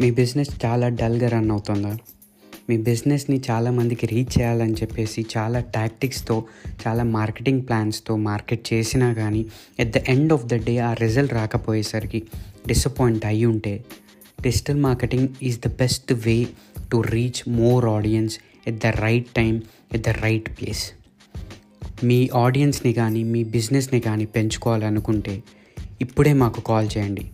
మీ business చాలా డల్గా run అవుతుందా? మీ బిజినెస్ని చాలామందికి రీచ్ చేయాలని చెప్పేసి చాలా టాక్టిక్స్తో చాలా మార్కెటింగ్ ప్లాన్స్తో మార్కెట్ చేసినా కానీ at the end of the day ఆ రిజల్ట్ రాకపోయేసరికి డిసప్పాయింట్ అయి ఉంటే digital marketing is the best way to reach more audience at the right time at the right place మీ ఆడియన్స్ని కానీ మీ బిజినెస్ని కానీ పెంచుకోవాలనుకుంటే ఇప్పుడే మాకు కాల్ చేయండి.